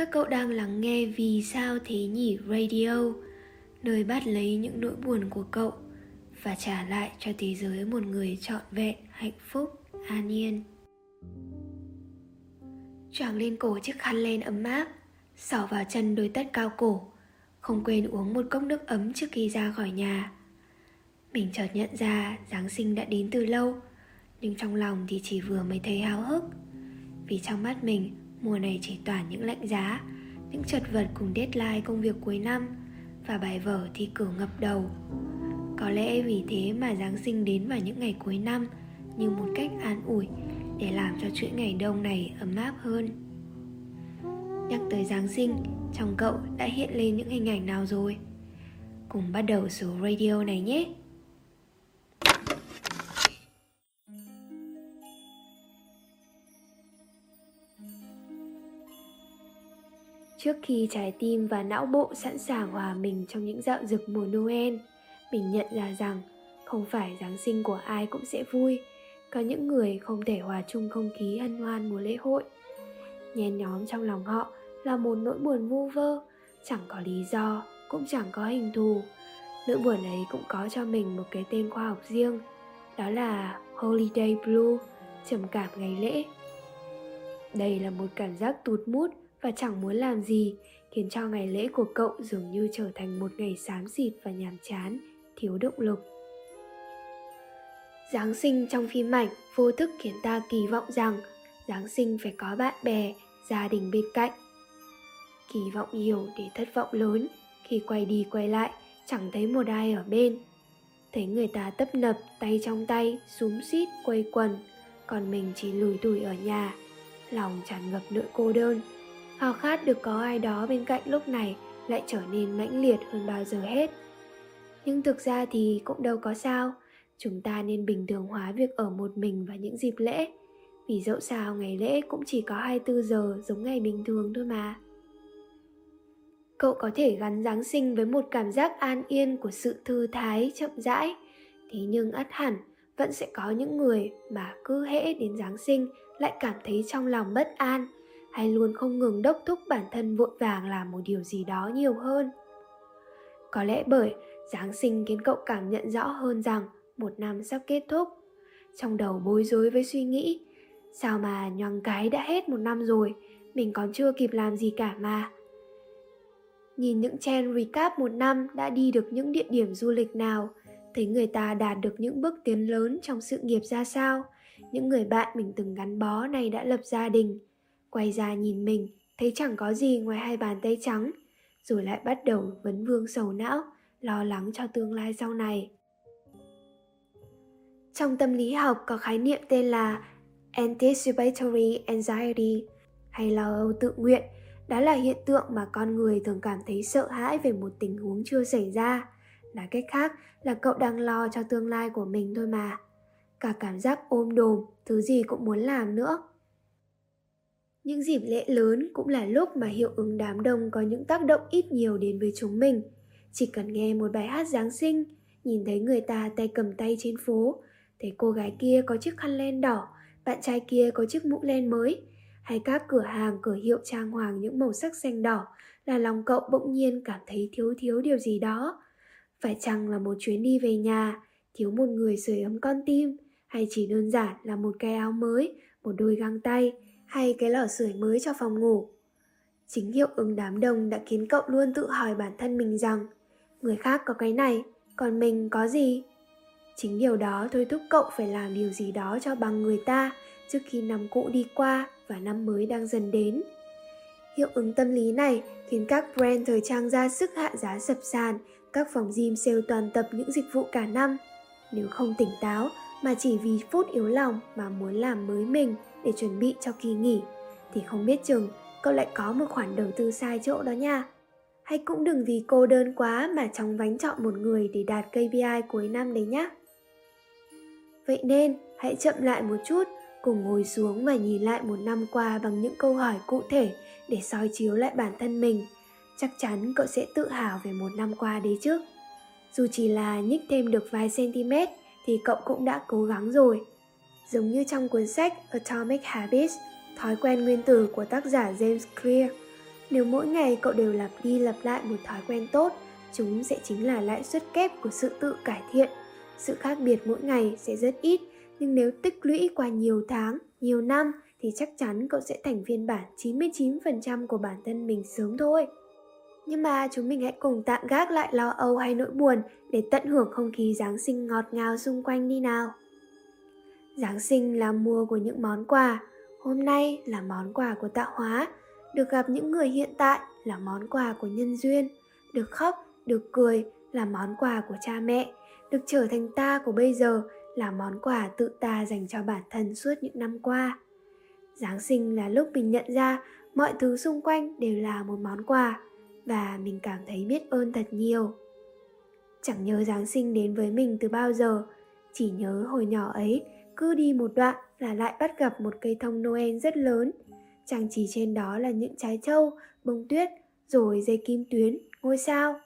Các cậu đang lắng nghe Vì sao thế nhỉ radio Nơi bắt lấy những nỗi buồn của cậu Và trả lại cho thế giới một người trọn vẹn, hạnh phúc, an yên. Choàng lên cổ chiếc khăn len ấm áp Xỏ vào chân đôi tất cao cổ Không quên uống một cốc nước ấm trước khi ra khỏi nhà. Mình chợt nhận ra Giáng sinh đã đến từ lâu Nhưng trong lòng thì chỉ vừa mới thấy háo hức Vì trong mắt mình Mùa này chỉ toàn những lạnh giá, Những chật vật cùng deadline công việc cuối năm Và bài vở thi cử ngập đầu. Có lẽ vì thế mà Giáng sinh đến vào những ngày cuối năm Như một cách an ủi Để làm cho chuỗi ngày đông này ấm áp hơn. Nhắc tới Giáng sinh Trong cậu đã hiện lên những hình ảnh nào rồi? Cùng bắt đầu số radio này nhé! Trước khi trái tim và não bộ sẵn sàng hòa mình trong những dạo rực mùa Noel, mình nhận ra rằng không phải Giáng sinh của ai cũng sẽ vui. Có những người không thể hòa chung không khí hân hoan mùa lễ hội. Nhen nhóm trong lòng họ là một nỗi buồn vu vơ, chẳng có lý do, cũng chẳng có hình thù. Nỗi buồn ấy cũng có cho mình một cái tên khoa học riêng, đó là Holiday Blue, trầm cảm ngày lễ. Đây là một cảm giác tụt mút và chẳng muốn làm gì, khiến cho ngày lễ của cậu dường như trở thành một ngày xám xịt và nhàm chán, thiếu động lực. Giáng sinh trong phim ảnh, vô thức khiến ta kỳ vọng rằng giáng sinh phải có bạn bè, gia đình bên cạnh. Kỳ vọng nhiều để thất vọng lớn, khi quay đi quay lại, chẳng thấy một ai ở bên. Thấy người ta tấp nập, tay trong tay xúm xít, quây quần, còn mình chỉ lùi tủi ở nhà, lòng tràn ngập nỗi cô đơn khao khát được có ai đó bên cạnh lúc này lại trở nên mãnh liệt hơn bao giờ hết. Nhưng thực ra thì cũng đâu có sao. Chúng ta nên bình thường hóa việc ở một mình vào những dịp lễ. Vì dẫu sao ngày lễ cũng chỉ có 24 giờ giống ngày bình thường thôi mà. Cậu có thể gắn giáng sinh với một cảm giác an yên của sự thư thái chậm rãi. Thế nhưng ắt hẳn, vẫn sẽ có những người mà cứ hễ đến giáng sinh lại cảm thấy trong lòng bất an hay luôn không ngừng đốc thúc bản thân vội vàng làm một điều gì đó nhiều hơn. Có lẽ bởi giáng sinh khiến cậu cảm nhận rõ hơn rằng một năm sắp kết thúc. Trong đầu bối rối với suy nghĩ, sao mà nhoằng cái đã hết một năm rồi, mình còn chưa kịp làm gì cả mà. Nhìn những chen recap một năm đã đi được những địa điểm du lịch nào, thấy người ta đạt được những bước tiến lớn trong sự nghiệp ra sao, những người bạn mình từng gắn bó này đã lập gia đình quay ra nhìn mình, thấy chẳng có gì ngoài hai bàn tay trắng, rồi lại bắt đầu vấn vương sầu não, lo lắng cho tương lai sau này. Trong tâm lý học có khái niệm tên là anticipatory anxiety hay lo âu tự nguyện, đó là hiện tượng mà con người thường cảm thấy sợ hãi về một tình huống chưa xảy ra. Nói cách khác là cậu đang lo cho tương lai của mình thôi mà. Cả cảm giác ôm đồm, thứ gì cũng muốn làm nữa những dịp lễ lớn cũng là lúc mà hiệu ứng đám đông có những tác động ít nhiều đến với chúng mình. Chỉ cần nghe một bài hát Giáng sinh, nhìn thấy người ta tay cầm tay trên phố, thấy cô gái kia có chiếc khăn len đỏ, bạn trai kia có chiếc mũ len mới, hay các cửa hàng cửa hiệu trang hoàng những màu sắc xanh đỏ là lòng cậu bỗng nhiên cảm thấy thiếu thiếu điều gì đó. Phải chăng là một chuyến đi về nhà, thiếu một người sưởi ấm con tim, hay chỉ đơn giản là một cái áo mới, một đôi găng tay, hay cái lò sưởi mới cho phòng ngủ. Chính hiệu ứng đám đông đã khiến cậu luôn tự hỏi bản thân mình rằng người khác có cái này, còn mình có gì? Chính điều đó thôi thúc cậu phải làm điều gì đó cho bằng người ta trước khi năm cũ đi qua và năm mới đang dần đến. Hiệu ứng tâm lý này khiến các brand thời trang ra sức hạ giá sập sàn, các phòng gym sale toàn tập những dịch vụ cả năm. Nếu không tỉnh táo mà chỉ vì phút yếu lòng mà muốn làm mới mình để chuẩn bị cho kỳ nghỉ thì không biết chừng cậu lại có một khoản đầu tư sai chỗ đó nha. Hay cũng đừng vì cô đơn quá mà chóng vánh chọn một người để đạt KPI cuối năm đấy nhá. Vậy nên hãy chậm lại một chút, cùng ngồi xuống và nhìn lại một năm qua bằng những câu hỏi cụ thể để soi chiếu lại bản thân mình. Chắc chắn cậu sẽ tự hào về một năm qua đấy chứ. Dù chỉ là nhích thêm được vài cm thì cậu cũng đã cố gắng rồi giống như trong cuốn sách Atomic Habits, thói quen nguyên tử của tác giả James Clear. Nếu mỗi ngày cậu đều lặp đi lặp lại một thói quen tốt, chúng sẽ chính là lãi suất kép của sự tự cải thiện. Sự khác biệt mỗi ngày sẽ rất ít, nhưng nếu tích lũy qua nhiều tháng, nhiều năm thì chắc chắn cậu sẽ thành phiên bản 99% của bản thân mình sớm thôi. Nhưng mà chúng mình hãy cùng tạm gác lại lo âu hay nỗi buồn để tận hưởng không khí Giáng sinh ngọt ngào xung quanh đi nào. Giáng sinh là mùa của những món quà, hôm nay là món quà của tạo hóa, được gặp những người hiện tại là món quà của nhân duyên, được khóc, được cười là món quà của cha mẹ, được trở thành ta của bây giờ là món quà tự ta dành cho bản thân suốt những năm qua. Giáng sinh là lúc mình nhận ra mọi thứ xung quanh đều là một món quà và mình cảm thấy biết ơn thật nhiều. Chẳng nhớ Giáng sinh đến với mình từ bao giờ, chỉ nhớ hồi nhỏ ấy cứ đi một đoạn là lại bắt gặp một cây thông Noel rất lớn. Trang trí trên đó là những trái trâu, bông tuyết, rồi dây kim tuyến, ngôi sao.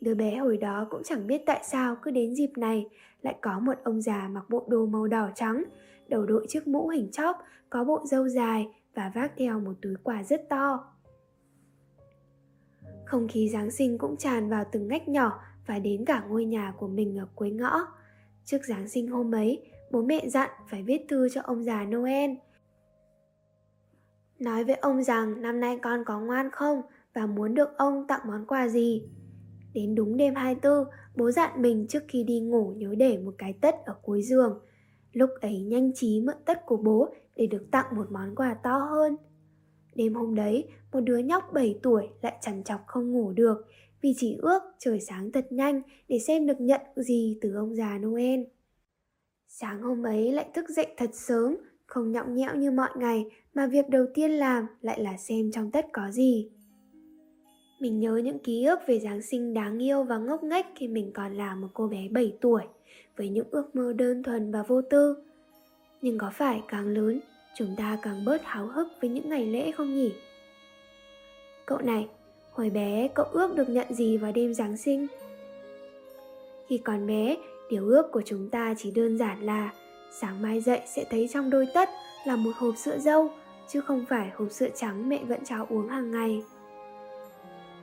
Đứa bé hồi đó cũng chẳng biết tại sao cứ đến dịp này lại có một ông già mặc bộ đồ màu đỏ trắng, đầu đội chiếc mũ hình chóp, có bộ râu dài và vác theo một túi quà rất to. Không khí Giáng sinh cũng tràn vào từng ngách nhỏ và đến cả ngôi nhà của mình ở cuối ngõ. Trước Giáng sinh hôm ấy, bố mẹ dặn phải viết thư cho ông già Noel. Nói với ông rằng năm nay con có ngoan không và muốn được ông tặng món quà gì. Đến đúng đêm 24, bố dặn mình trước khi đi ngủ nhớ để một cái tất ở cuối giường. Lúc ấy nhanh trí mượn tất của bố để được tặng một món quà to hơn. Đêm hôm đấy, một đứa nhóc 7 tuổi lại chằn chọc không ngủ được vì chỉ ước trời sáng thật nhanh để xem được nhận gì từ ông già Noel. Sáng hôm ấy lại thức dậy thật sớm, không nhõng nhẽo như mọi ngày mà việc đầu tiên làm lại là xem trong tất có gì. Mình nhớ những ký ức về Giáng sinh đáng yêu và ngốc nghếch khi mình còn là một cô bé 7 tuổi, với những ước mơ đơn thuần và vô tư. Nhưng có phải càng lớn, chúng ta càng bớt háo hức với những ngày lễ không nhỉ? Cậu này, hồi bé cậu ước được nhận gì vào đêm Giáng sinh? Khi còn bé, điều ước của chúng ta chỉ đơn giản là sáng mai dậy sẽ thấy trong đôi tất là một hộp sữa dâu, chứ không phải hộp sữa trắng mẹ vẫn cho uống hàng ngày.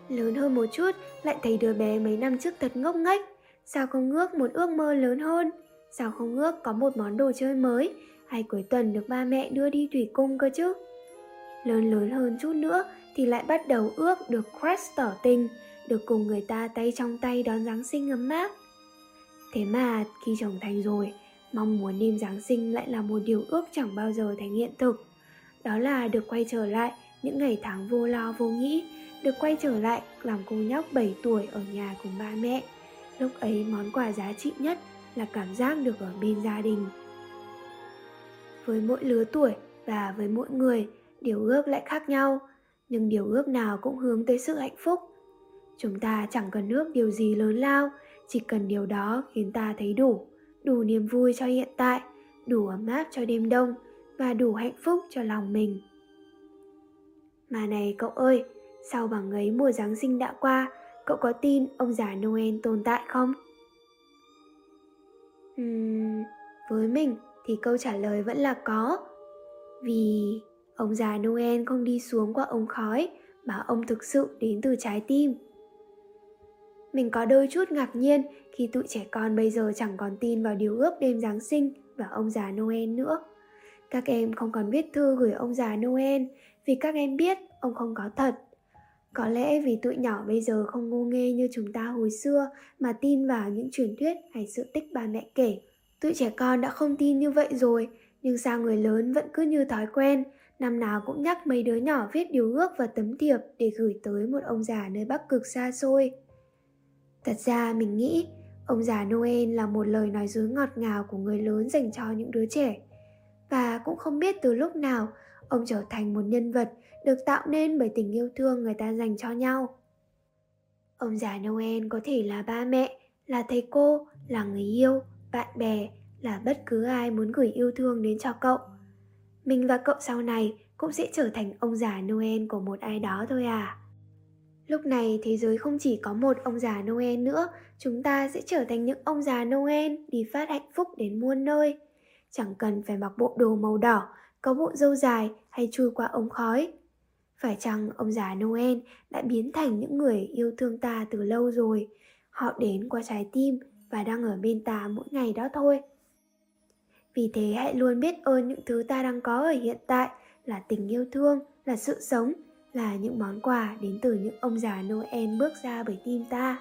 Lớn hơn một chút, lại thấy đứa bé mấy năm trước thật ngốc nghếch. Sao không ước một ước mơ lớn hơn? Sao không ước có một món đồ chơi mới? Hay cuối tuần được ba mẹ đưa đi thủy cung cơ chứ? Lớn lớn hơn chút nữa thì lại bắt đầu ước được crush tỏ tình, được cùng người ta tay trong tay đón Giáng sinh ấm áp. Thế mà khi trưởng thành rồi, mong muốn đêm Giáng sinh lại là một điều ước chẳng bao giờ thành hiện thực. Đó là được quay trở lại những ngày tháng vô lo vô nghĩ, được quay trở lại làm cô nhóc 7 tuổi ở nhà cùng ba mẹ. Lúc ấy món quà giá trị nhất là cảm giác được ở bên gia đình. Với mỗi lứa tuổi và với mỗi người, điều ước lại khác nhau, nhưng điều ước nào cũng hướng tới sự hạnh phúc. Chúng ta chẳng cần ước điều gì lớn lao, chỉ cần điều đó khiến ta thấy đủ, đủ niềm vui cho hiện tại, đủ ấm áp cho đêm đông và đủ hạnh phúc cho lòng mình. Mà này cậu ơi, sau bằng ấy mùa Giáng sinh đã qua, cậu có tin ông già Noel tồn tại không? Uhm, với mình thì câu trả lời vẫn là có. Vì ông già Noel không đi xuống qua ống khói mà ông thực sự đến từ trái tim. Mình có đôi chút ngạc nhiên khi tụi trẻ con bây giờ chẳng còn tin vào điều ước đêm Giáng sinh và ông già Noel nữa. Các em không còn viết thư gửi ông già Noel vì các em biết ông không có thật có lẽ vì tụi nhỏ bây giờ không ngu nghê như chúng ta hồi xưa mà tin vào những truyền thuyết hay sự tích ba mẹ kể. Tụi trẻ con đã không tin như vậy rồi, nhưng sao người lớn vẫn cứ như thói quen, năm nào cũng nhắc mấy đứa nhỏ viết điều ước và tấm thiệp để gửi tới một ông già nơi Bắc Cực xa xôi. Thật ra mình nghĩ ông già Noel là một lời nói dối ngọt ngào của người lớn dành cho những đứa trẻ. Và cũng không biết từ lúc nào ông trở thành một nhân vật được tạo nên bởi tình yêu thương người ta dành cho nhau. Ông già Noel có thể là ba mẹ, là thầy cô, là người yêu, bạn bè, là bất cứ ai muốn gửi yêu thương đến cho cậu. Mình và cậu sau này cũng sẽ trở thành ông già Noel của một ai đó thôi à. Lúc này thế giới không chỉ có một ông già Noel nữa, chúng ta sẽ trở thành những ông già Noel đi phát hạnh phúc đến muôn nơi. Chẳng cần phải mặc bộ đồ màu đỏ, có bộ râu dài hay chui qua ống khói. Phải chăng ông già Noel đã biến thành những người yêu thương ta từ lâu rồi? Họ đến qua trái tim và đang ở bên ta mỗi ngày đó thôi. Vì thế hãy luôn biết ơn những thứ ta đang có ở hiện tại là tình yêu thương, là sự sống, là những món quà đến từ những ông già Noel bước ra bởi tim ta.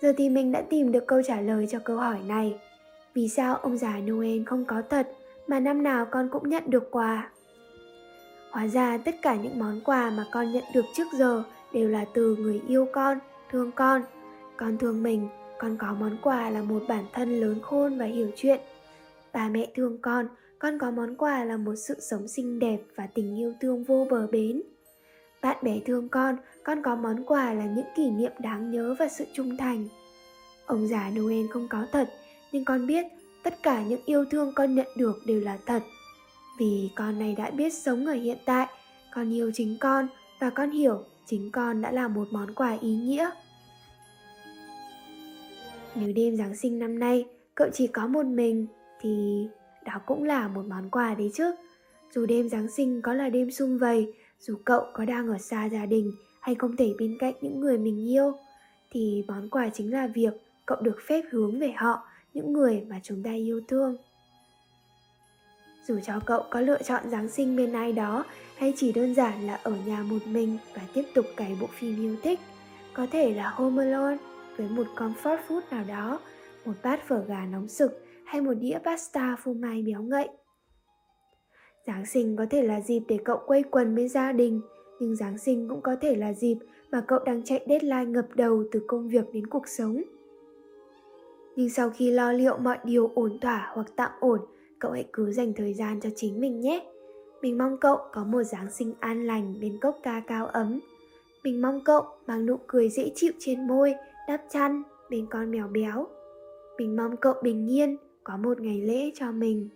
Giờ thì mình đã tìm được câu trả lời cho câu hỏi này. Vì sao ông già Noel không có thật mà năm nào con cũng nhận được quà? Hóa ra tất cả những món quà mà con nhận được trước giờ đều là từ người yêu con, thương con. Con thương mình, con có món quà là một bản thân lớn khôn và hiểu chuyện. Bà mẹ thương con, con có món quà là một sự sống xinh đẹp và tình yêu thương vô bờ bến. Bạn bè thương con, con có món quà là những kỷ niệm đáng nhớ và sự trung thành. Ông già Noel không có thật, nhưng con biết tất cả những yêu thương con nhận được đều là thật. Vì con này đã biết sống ở hiện tại, con yêu chính con và con hiểu chính con đã là một món quà ý nghĩa. Nếu đêm Giáng sinh năm nay cậu chỉ có một mình thì đó cũng là một món quà đấy chứ. Dù đêm Giáng sinh có là đêm sum vầy, dù cậu có đang ở xa gia đình hay không thể bên cạnh những người mình yêu, thì món quà chính là việc cậu được phép hướng về họ, những người mà chúng ta yêu thương. Dù cho cậu có lựa chọn Giáng sinh bên ai đó hay chỉ đơn giản là ở nhà một mình và tiếp tục cày bộ phim yêu thích, có thể là Home Alone với một comfort food nào đó, một bát phở gà nóng sực hay một đĩa pasta phô mai béo ngậy. Giáng sinh có thể là dịp để cậu quây quần bên gia đình, nhưng Giáng sinh cũng có thể là dịp mà cậu đang chạy deadline ngập đầu từ công việc đến cuộc sống. Nhưng sau khi lo liệu mọi điều ổn thỏa hoặc tạm ổn, cậu hãy cứ dành thời gian cho chính mình nhé. Mình mong cậu có một Giáng sinh an lành bên cốc ca cao ấm. Mình mong cậu mang nụ cười dễ chịu trên môi, đắp chăn bên con mèo béo. Mình mong cậu bình yên, có một ngày lễ cho mình